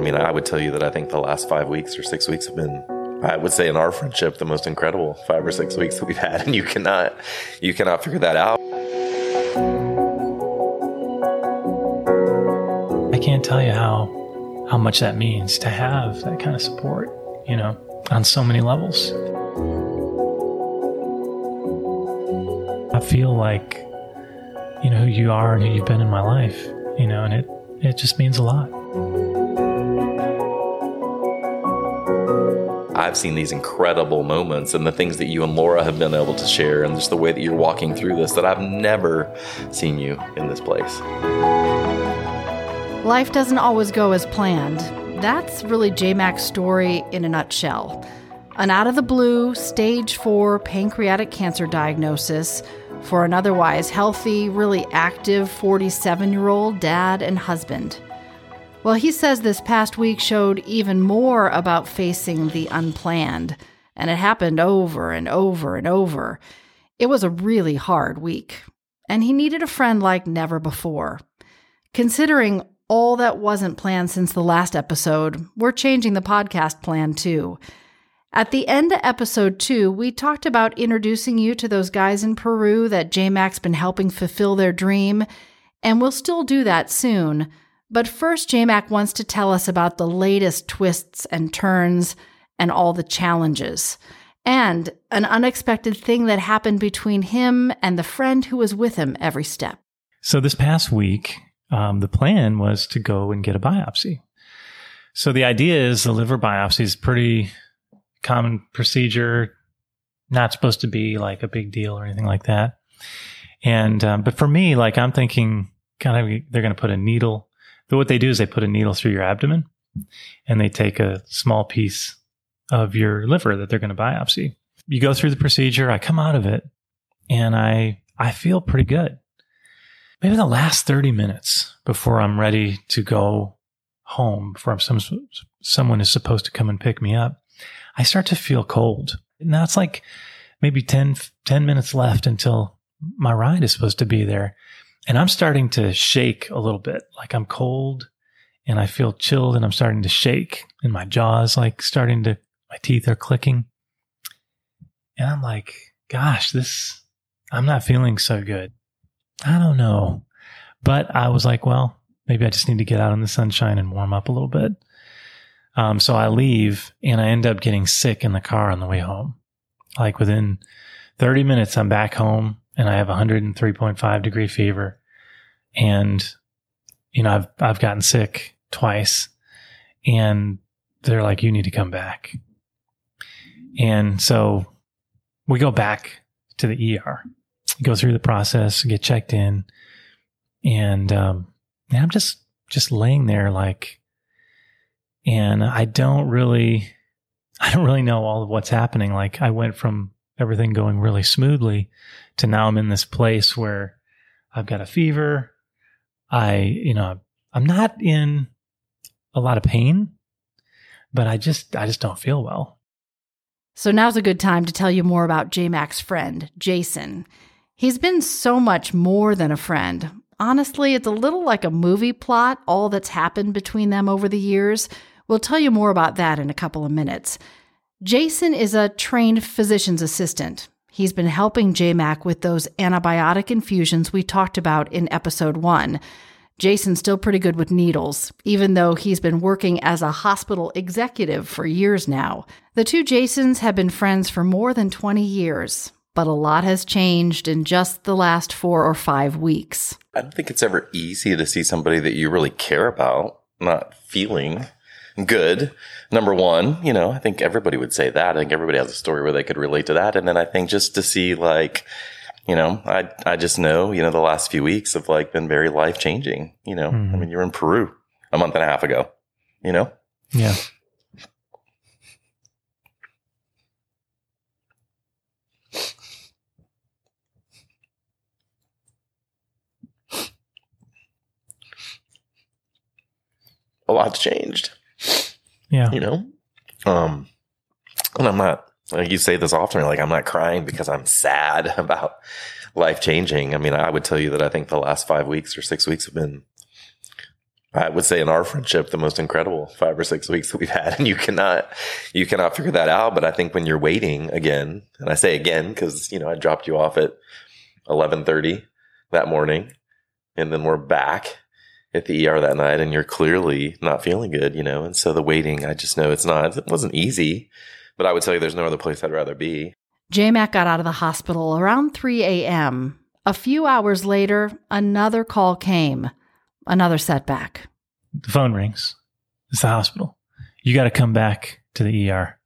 mean, I would tell you that I think the last five weeks or six weeks have been, I would say, in our friendship, the most incredible five or six weeks that we've had, and you cannot, you cannot figure that out. I can't tell you how how much that means to have that kind of support, you know, on so many levels. I feel like you know who you are and who you've been in my life, you know, and it it just means a lot. I've seen these incredible moments and the things that you and Laura have been able to share, and just the way that you're walking through this that I've never seen you in this place. Life doesn't always go as planned. That's really J Mac's story in a nutshell. An out of the blue, stage four pancreatic cancer diagnosis for an otherwise healthy, really active 47 year old dad and husband. Well, he says this past week showed even more about facing the unplanned, and it happened over and over and over. It was a really hard week, and he needed a friend like never before. Considering all that wasn't planned since the last episode, we're changing the podcast plan too. At the end of episode two, we talked about introducing you to those guys in Peru that JMac's been helping fulfill their dream, and we'll still do that soon. But first, JMac wants to tell us about the latest twists and turns and all the challenges, and an unexpected thing that happened between him and the friend who was with him every step. So, this past week, um, the plan was to go and get a biopsy. So, the idea is the liver biopsy is pretty common procedure, not supposed to be like a big deal or anything like that. And, um, but for me, like I'm thinking kind of they're going to put a needle but what they do is they put a needle through your abdomen and they take a small piece of your liver that they're going to biopsy. You go through the procedure, I come out of it and I I feel pretty good. Maybe the last 30 minutes before I'm ready to go home, before some, someone is supposed to come and pick me up, I start to feel cold. Now it's like maybe 10, 10 minutes left until my ride is supposed to be there. And I'm starting to shake a little bit, like I'm cold and I feel chilled and I'm starting to shake and my jaw's like starting to, my teeth are clicking. And I'm like, gosh, this, I'm not feeling so good. I don't know. But I was like, well, maybe I just need to get out in the sunshine and warm up a little bit. Um, so I leave and I end up getting sick in the car on the way home. Like within 30 minutes, I'm back home and I have 103.5 degree fever. And, you know, I've, I've gotten sick twice and they're like, you need to come back. And so we go back to the ER, go through the process, get checked in. And, um, and I'm just, just laying there like, and I don't really, I don't really know all of what's happening. Like I went from everything going really smoothly to now I'm in this place where I've got a fever. I, you know, I'm not in a lot of pain, but I just, I just don't feel well. So now's a good time to tell you more about J Mac's friend, Jason. He's been so much more than a friend. Honestly, it's a little like a movie plot, all that's happened between them over the years. We'll tell you more about that in a couple of minutes. Jason is a trained physician's assistant. He's been helping JMac with those antibiotic infusions we talked about in episode one. Jason's still pretty good with needles, even though he's been working as a hospital executive for years now. The two Jasons have been friends for more than 20 years, but a lot has changed in just the last four or five weeks. I don't think it's ever easy to see somebody that you really care about not feeling good. Number one, you know, I think everybody would say that. I think everybody has a story where they could relate to that. And then I think just to see like, you know, I, I just know, you know, the last few weeks have like been very life changing. You know, mm-hmm. I mean, you're in Peru a month and a half ago, you know? Yeah. A lot's changed. Yeah. You know? Um, and I'm not, like you say this often, like I'm not crying because I'm sad about life changing. I mean, I would tell you that I think the last five weeks or six weeks have been, I would say in our friendship, the most incredible five or six weeks that we've had. And you cannot, you cannot figure that out. But I think when you're waiting again, and I say again, because, you know, I dropped you off at 1130 that morning and then we're back at the ER that night and you're clearly not feeling good, you know? And so the waiting, I just know it's not, it wasn't easy, but I would tell you there's no other place I'd rather be. JMac got out of the hospital around 3 a.m. A few hours later, another call came, another setback. The phone rings. It's the hospital. You got to come back to the ER.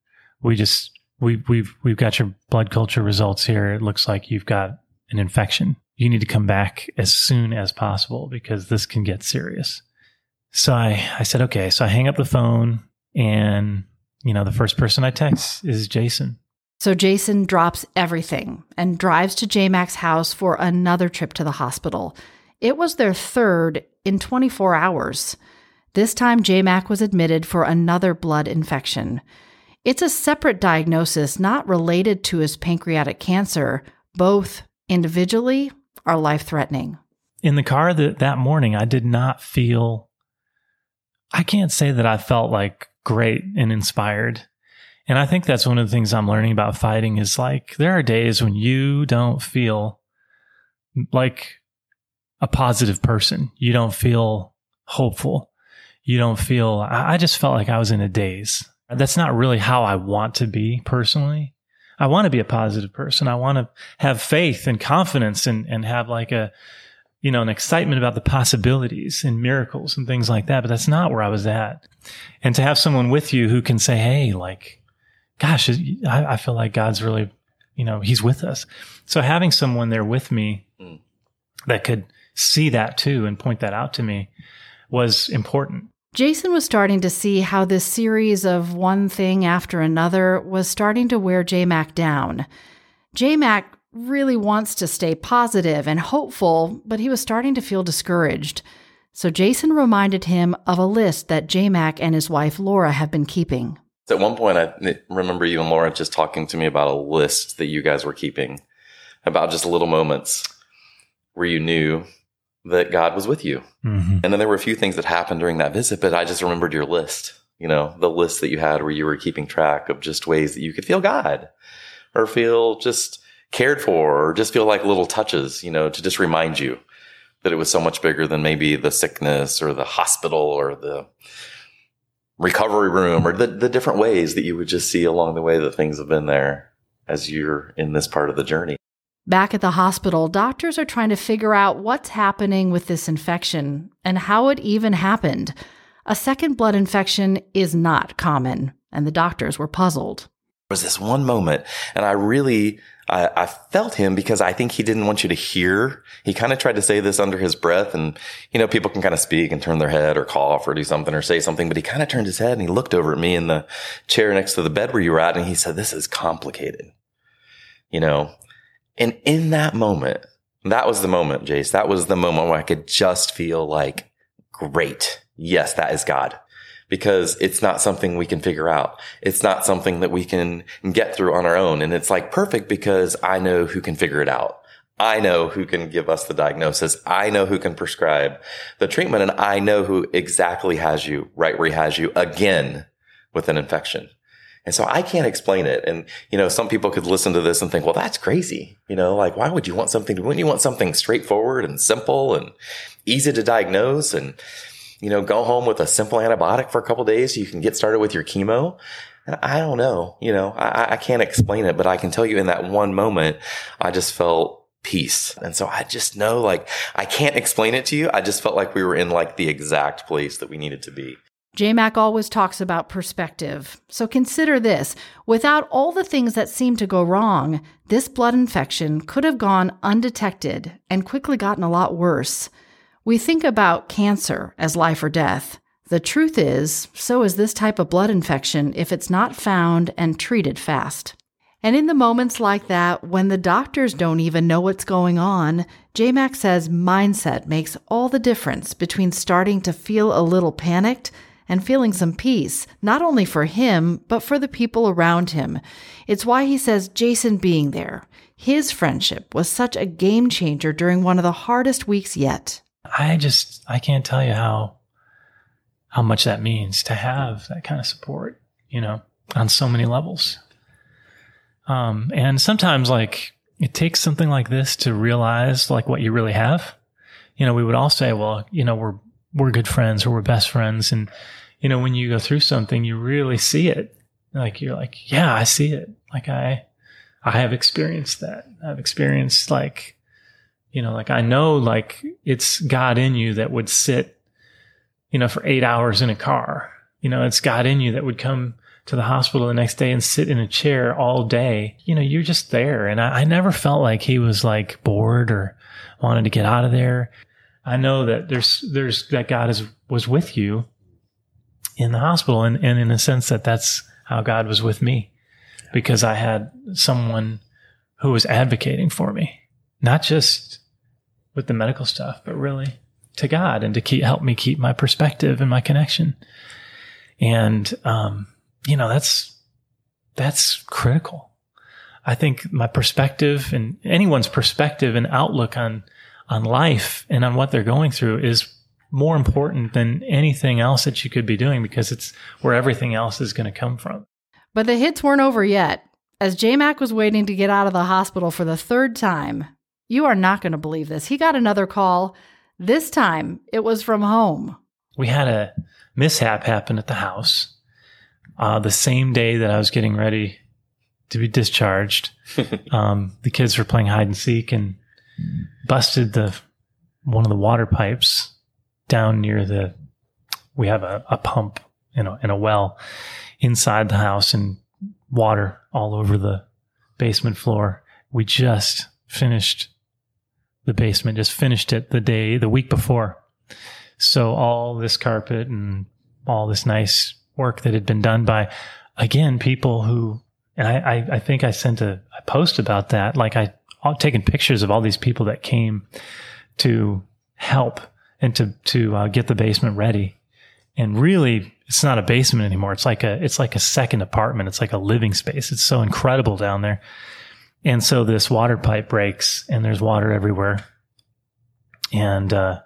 We just we we've we've got your blood culture results here. It looks like you've got an infection. You need to come back as soon as possible because this can get serious. So I I said okay. So I hang up the phone and you know the first person I text is Jason. So Jason drops everything and drives to JMac's house for another trip to the hospital. It was their third in 24 hours. This time, JMac was admitted for another blood infection. It's a separate diagnosis not related to his pancreatic cancer. Both individually are life threatening. In the car that, that morning, I did not feel, I can't say that I felt like great and inspired. And I think that's one of the things I'm learning about fighting is like there are days when you don't feel like a positive person. You don't feel hopeful. You don't feel, I just felt like I was in a daze. That's not really how I want to be personally. I want to be a positive person. I want to have faith and confidence and, and have like a, you know, an excitement about the possibilities and miracles and things like that. But that's not where I was at. And to have someone with you who can say, Hey, like, gosh, I, I feel like God's really, you know, he's with us. So having someone there with me mm. that could see that too and point that out to me was important. Jason was starting to see how this series of one thing after another was starting to wear JMac down. JMac really wants to stay positive and hopeful, but he was starting to feel discouraged. So Jason reminded him of a list that JMac and his wife Laura have been keeping. At one point, I remember you and Laura just talking to me about a list that you guys were keeping about just little moments where you knew that God was with you. Mm-hmm. And then there were a few things that happened during that visit, but I just remembered your list, you know, the list that you had where you were keeping track of just ways that you could feel God or feel just cared for or just feel like little touches, you know, to just remind you that it was so much bigger than maybe the sickness or the hospital or the recovery room or the, the different ways that you would just see along the way that things have been there as you're in this part of the journey. Back at the hospital, doctors are trying to figure out what's happening with this infection and how it even happened. A second blood infection is not common, and the doctors were puzzled. There was this one moment, and I really, I, I felt him because I think he didn't want you to hear. He kind of tried to say this under his breath, and you know, people can kind of speak and turn their head or cough or do something or say something, but he kind of turned his head and he looked over at me in the chair next to the bed where you were at, and he said, "This is complicated." You know, and in that moment, that was the moment, Jace. That was the moment where I could just feel like, great. Yes, that is God. Because it's not something we can figure out. It's not something that we can get through on our own. And it's like perfect because I know who can figure it out. I know who can give us the diagnosis. I know who can prescribe the treatment and I know who exactly has you right where he has you again with an infection. And so I can't explain it. And, you know, some people could listen to this and think, well, that's crazy. You know, like, why would you want something? Wouldn't you want something straightforward and simple and easy to diagnose and, you know, go home with a simple antibiotic for a couple days so you can get started with your chemo? And I don't know. You know, I, I can't explain it, but I can tell you in that one moment, I just felt peace. And so I just know like I can't explain it to you. I just felt like we were in like the exact place that we needed to be. JMac always talks about perspective. So consider this without all the things that seem to go wrong, this blood infection could have gone undetected and quickly gotten a lot worse. We think about cancer as life or death. The truth is, so is this type of blood infection if it's not found and treated fast. And in the moments like that, when the doctors don't even know what's going on, JMac says mindset makes all the difference between starting to feel a little panicked and feeling some peace, not only for him, but for the people around him. It's why he says Jason being there, his friendship was such a game changer during one of the hardest weeks yet. I just, I can't tell you how how much that means to have that kind of support, you know, on so many levels. Um, and sometimes like it takes something like this to realize like what you really have. You know, we would all say, well, you know, we're, we're good friends or we're best friends. And, you know, when you go through something, you really see it. Like you're like, yeah, I see it. Like I, I have experienced that. I've experienced like, you know, like I know like it's God in you that would sit, you know, for eight hours in a car. You know, it's God in you that would come to the hospital the next day and sit in a chair all day. You know, you're just there. And I, I never felt like he was like bored or wanted to get out of there. I know that there's, there's that God is, was with you in the hospital. And, and in a sense that that's how God was with me because I had someone who was advocating for me, not just with the medical stuff, but really to God and to keep, help me keep my perspective and my connection. And, um, you know, that's, that's critical. I think my perspective and anyone's perspective and outlook on, on life and on what they're going through is more important than anything else that you could be doing because it's where everything else is going to come from. But the hits weren't over yet. As J Mac was waiting to get out of the hospital for the third time, you are not going to believe this. He got another call. This time it was from home. We had a mishap happen at the house uh, the same day that I was getting ready to be discharged. um, the kids were playing hide and seek and busted the one of the water pipes down near the. We have a, a pump in a, in a well inside the house and water all over the basement floor. We just finished the basement, just finished it the day, the week before. So all this carpet and all this nice work that had been done by, again, people who, and I, I, I think I sent a, a, post about that. Like I, I've taken pictures of all these people that came to help and to, to uh, get the basement ready. And really, it's not a basement anymore. It's like a, it's like a second apartment. It's like a living space. It's so incredible down there. And so this water pipe breaks and there's water everywhere. And, uh,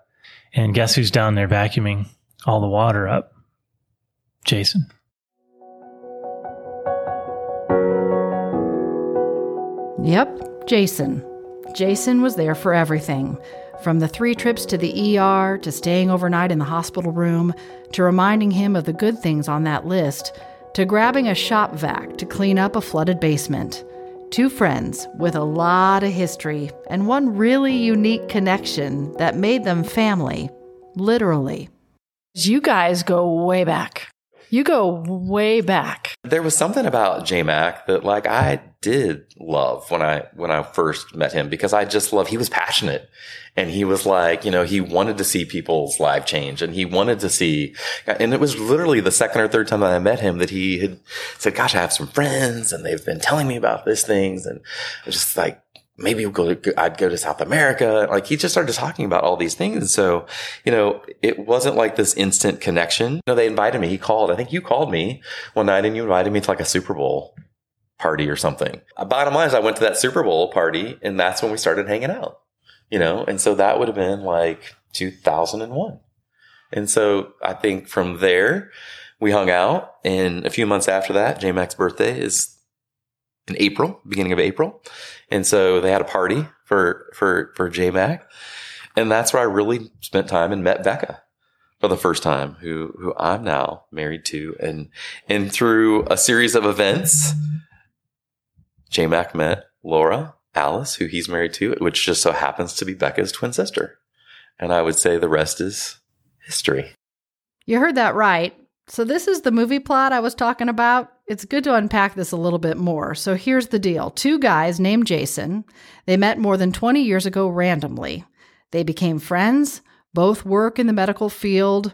and guess who's down there vacuuming all the water up? Jason. Yep, Jason. Jason was there for everything from the three trips to the ER to staying overnight in the hospital room to reminding him of the good things on that list to grabbing a shop vac to clean up a flooded basement. Two friends with a lot of history and one really unique connection that made them family, literally. You guys go way back. You go way back. There was something about J Mac that like I did love when I when I first met him because I just love he was passionate and he was like, you know, he wanted to see people's life change and he wanted to see and it was literally the second or third time that I met him that he had said, Gosh, I have some friends and they've been telling me about these things and I was just like maybe we'll go to, I'd go to South America. Like he just started talking about all these things. And so, you know, it wasn't like this instant connection. You know, they invited me. He called. I think you called me one night and you invited me to like a Super Bowl party or something. Bottom line is I went to that Super Bowl party and that's when we started hanging out, you know? And so that would have been like 2001. And so I think from there, we hung out and a few months after that, J Mac's birthday is in April, beginning of April. And so they had a party for, for, for J Mac. And that's where I really spent time and met Becca for the first time, who, who I'm now married to. And, and through a series of events, J Mac met Laura, Alice, who he's married to, which just so happens to be Becca's twin sister. And I would say the rest is history. You heard that right. So, this is the movie plot I was talking about. It's good to unpack this a little bit more. So, here's the deal two guys named Jason. They met more than 20 years ago randomly. They became friends, both work in the medical field.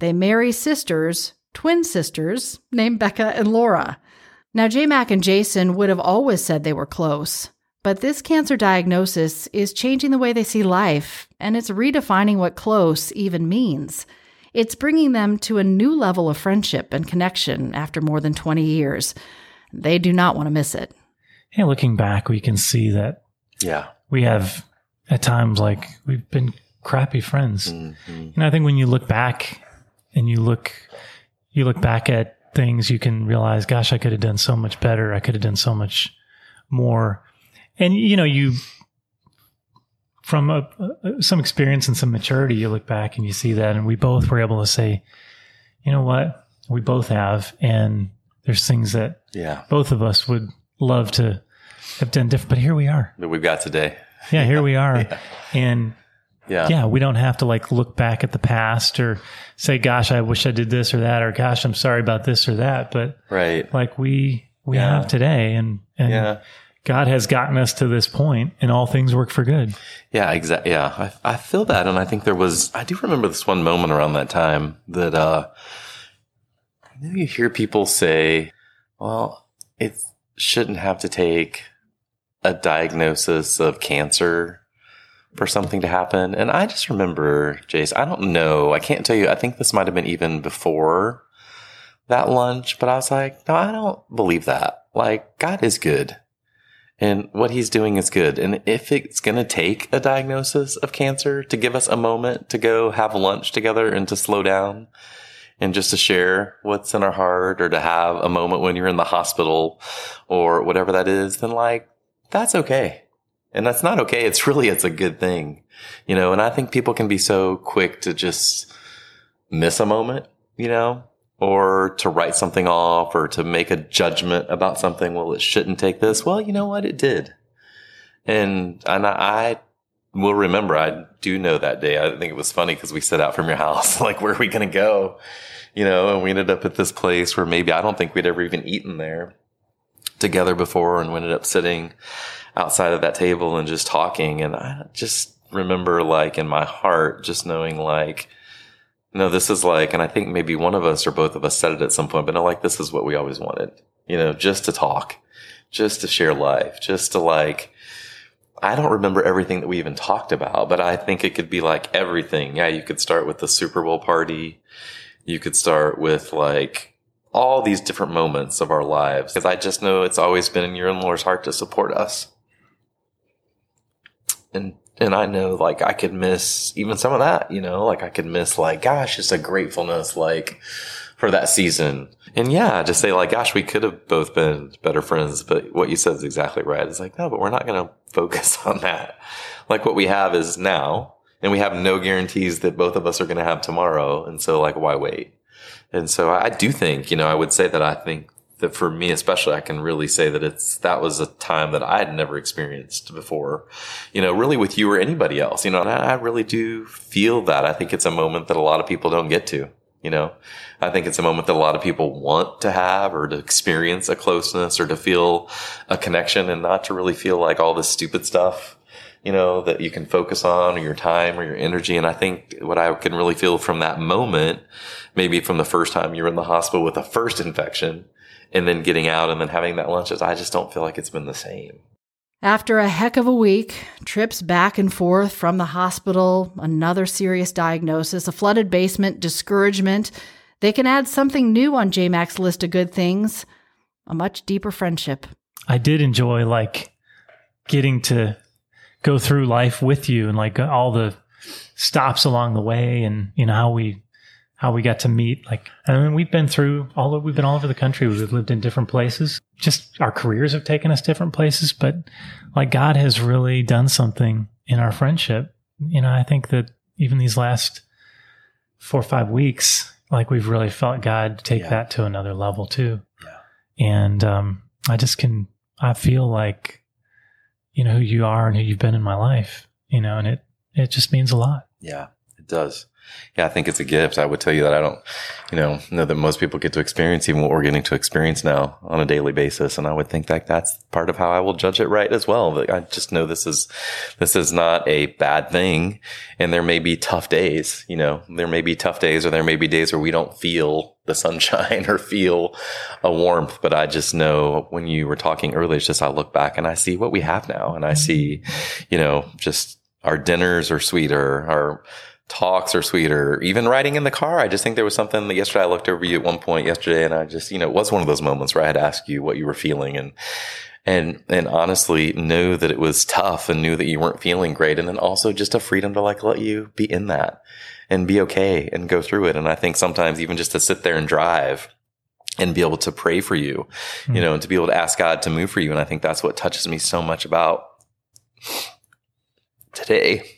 They marry sisters, twin sisters, named Becca and Laura. Now, J Mac and Jason would have always said they were close, but this cancer diagnosis is changing the way they see life, and it's redefining what close even means. It's bringing them to a new level of friendship and connection after more than 20 years. They do not want to miss it. Yeah, looking back, we can see that. Yeah. We have at times like we've been crappy friends. Mm-hmm. And I think when you look back and you look you look back at things you can realize gosh i could have done so much better i could have done so much more and you know you from a, a, some experience and some maturity you look back and you see that and we both were able to say you know what we both have and there's things that Yeah. both of us would love to have done different but here we are That we've got today. yeah here we are Yeah. and Yeah. yeah, we don't have to like look back at the past or say, gosh, I wish I did this or that, or gosh, I'm sorry about this or that. But Right. like we, we Yeah. have today and, and Yeah. God has gotten us to this point and all things work for good. Yeah, exactly. Yeah, I, I feel that, and I think there was. I do remember this one moment around that time that uh, you, know, you hear people say, "Well, it shouldn't have to take a diagnosis of cancer for something to happen." And I just remember, Jace. I don't know. I can't tell you. I think this might have been even before that lunch, but I was like, "No, I don't believe that. Like, God is good." And what he's doing is good. And if it's going to take a diagnosis of cancer to give us a moment to go have lunch together and to slow down and just to share what's in our heart or to have a moment when you're in the hospital or whatever that is, then like, that's okay. And that's not okay. It's really, it's a good thing, you know, and I think people can be so quick to just miss a moment, you know, or to write something off or to make a judgment about something. Well, it shouldn't take this. Well, you know what? It did. And, and I, I will remember, I do know that day. I think it was funny because we set out from your house, like, where are we going to go? You know, and we ended up at this place where maybe I don't think we'd ever even eaten there together before. And we ended up sitting outside of that table and just talking. And I just remember like in my heart, just knowing like, no, this is like, and I think maybe one of us or both of us said it at some point, but no, like this is what we always wanted, you know, just to talk, just to share life, just to like, I don't remember everything that we even talked about, but I think it could be like everything. Yeah, you could start with the Super Bowl party. You could start with like all these different moments of our lives. Because I just know it's always been in your and Laura's heart to support us. And and I know like I could miss even some of that, you know, like I could miss like, gosh, just a gratefulness like for that season. And yeah, just say like, gosh, we could have both been better friends, but what you said is exactly right. It's like, no, but we're not going to focus on that. Like what we have is now and we have no guarantees that both of us are going to have tomorrow. And so like, why wait? And so I do think, you know, I would say that I think that for me, especially, I can really say that it's, that was a time that I had never experienced before, you know, really with you or anybody else, you know, I really do feel that. I think it's a moment that a lot of people don't get to, you know, I think it's a moment that a lot of people want to have or to experience a closeness or to feel a connection and not to really feel like all this stupid stuff you know, that you can focus on or your time or your energy. And I think what I can really feel from that moment, maybe from the first time you were in the hospital with a first infection and then getting out and then having that lunch is I just don't feel like it's been the same. After a heck of a week, trips back and forth from the hospital, another serious diagnosis, a flooded basement, discouragement, they can add something new on J JMac's list of good things a much deeper friendship. I did enjoy like getting to go through life with you and like all the stops along the way and you know how we how we got to meet like I mean we've been through all the we've been all over the country we've lived in different places just our careers have taken us different places but like God has really done something in our friendship you know I think that even these last 4 or 5 weeks like we've really felt God take Yeah. that to another level too Yeah. and um I just can I feel like you know who you are and who you've been in my life you know and it it just means a lot Yeah, it does. Yeah, I think it's a gift. I would tell you that I don't, you know, know that most people get to experience even what we're getting to experience now on a daily basis. And I would think that that's part of how I will judge it right as well. I just know this is, this is not a bad thing. And there may be tough days, you know, there may be tough days or there may be days where we don't feel the sunshine or feel a warmth. But I just know when you were talking earlier, it's just I look back and I see what we have now. And I mm-hmm. see, you know, just our dinners are sweeter, our talks are sweeter. Even riding in the car, I just think there was something that yesterday I looked over you at one point yesterday and I just, you know, it was one of those moments where I had to ask you what you were feeling and, and, and honestly knew that it was tough and knew that you weren't feeling great. And then also just a freedom to like let you be in that and be okay and go through it. And I think sometimes even just to sit there and drive and be able to pray for you, you hmm. know, and to be able to ask God to move for you. And I think that's what touches me so much about today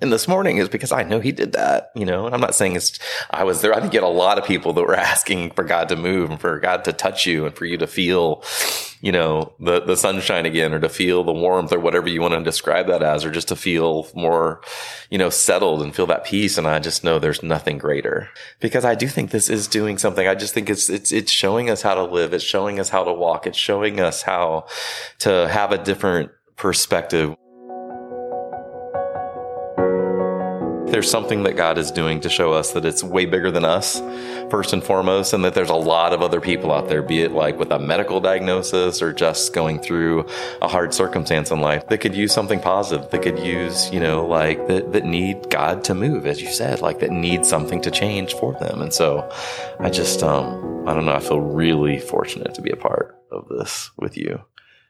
and this morning is because I know he did that, you know, and I'm not saying it's, I was there. I think you had a lot of people that were asking for God to move and for God to touch you and for you to feel, you know, the, the sunshine again or to feel the warmth or whatever you want to describe that as, or just to feel more, you know, settled and feel that peace. And I just know there's nothing greater because I do think this is doing something. I just think it's, it's, it's showing us how to live. It's showing us how to walk. It's showing us how to have a different perspective. There's something that God is doing to show us that it's way bigger than us, first and foremost, and that there's a lot of other people out there, be it like with a medical diagnosis or just going through a hard circumstance in life that could use something positive, that could use, you know, like that, that need God to move, as you said, like that need something to change for them. And so I just, um, I don't know, I feel really fortunate to be a part of this with you.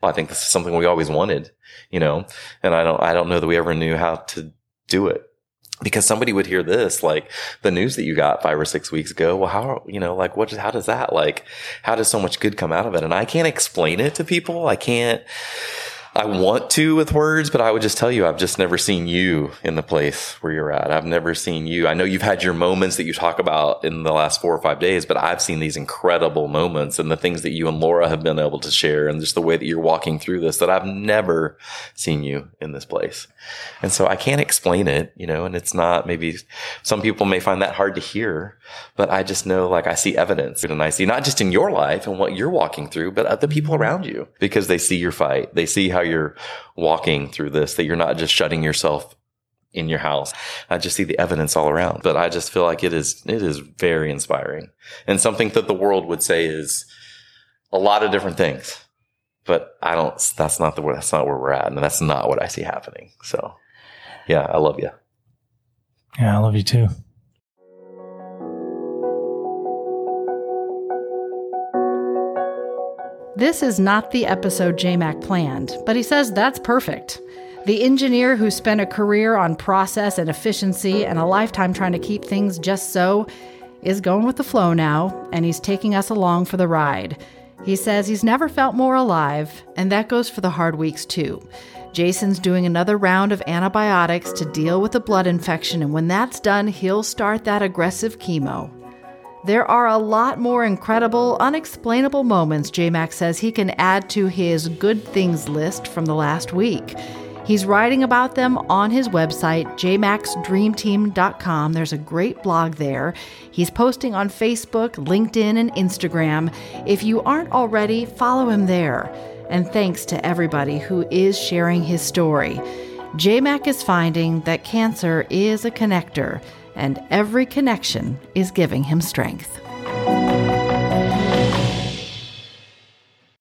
I think this is something we always wanted, you know, and I don't, I don't know that we ever knew how to do it because somebody would hear this, like the news that you got five or six weeks ago. Well, how, you know, like what, how does that, like, how does so much good come out of it? And I can't explain it to people. I can't, I want to with words, but I would just tell you, I've just never seen you in the place where you're at. I've never seen you. I know you've had your moments that you talk about in the last four or five days, but I've seen these incredible moments and the things that you and Laura have been able to share and just the way that you're walking through this that I've never seen you in this place. And so I can't explain it, you know, and it's not maybe some people may find that hard to hear, but I just know like I see evidence and I see not just in your life and what you're walking through, but other people around you because they see your fight. They see how you're walking through this, that you're not just shutting yourself in your house. I just see the evidence all around, but I just feel like it is, it is very inspiring and something that the world would say is a lot of different things, but I don't, that's not the that's not where we're at. And that's not what I see happening. So yeah, I love you. Yeah, I love you too. This is not the episode JMac planned, but he says that's perfect. The engineer who spent a career on process and efficiency and a lifetime trying to keep things just so is going with the flow now, and he's taking us along for the ride. He says he's never felt more alive, and that goes for the hard weeks too. Jason's doing another round of antibiotics to deal with the blood infection, and when that's done, he'll start that aggressive chemo. There are a lot more incredible, unexplainable moments JMac says he can add to his good things list from the last week. He's writing about them on his website, jmaxdreamteam.com. There's a great blog there. He's posting on Facebook, LinkedIn, and Instagram. If you aren't already, follow him there. And thanks to everybody who is sharing his story. JMac is finding that cancer is a connector and every connection is giving him strength.